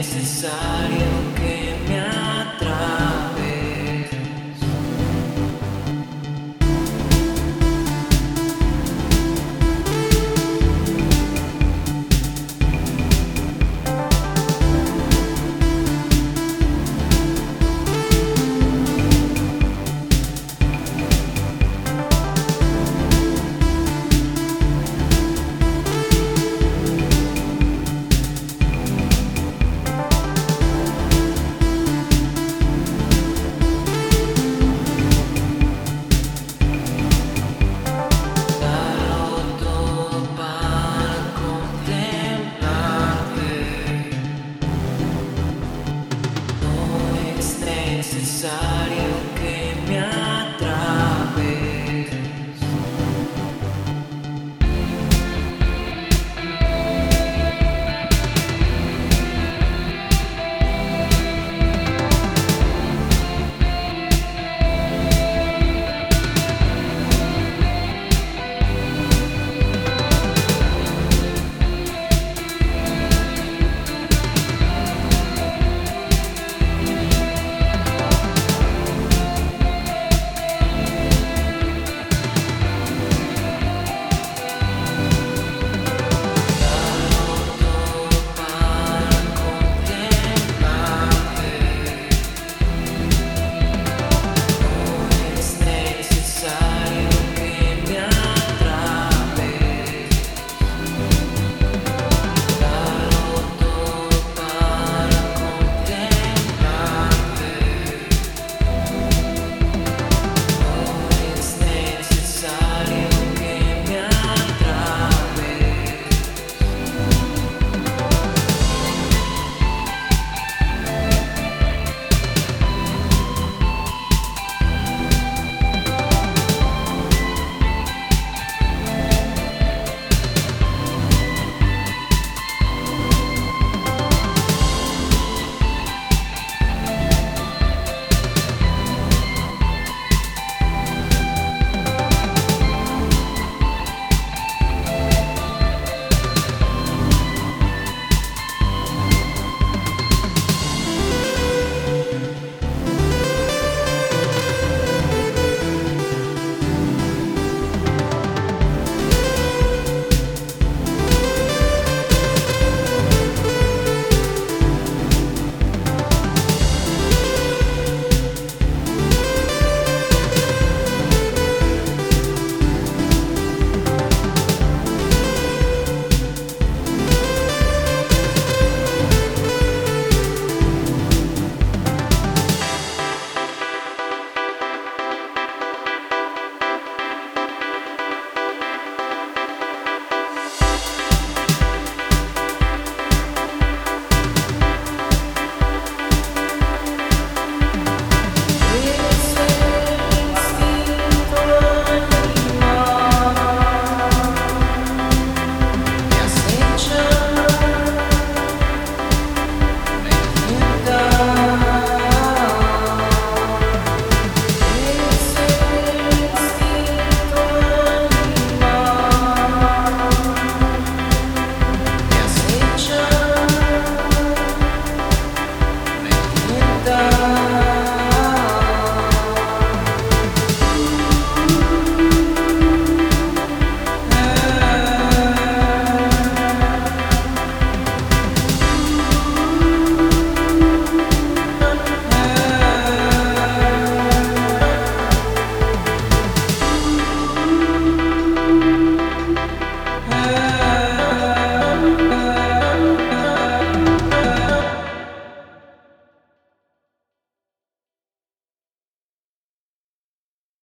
necesario que me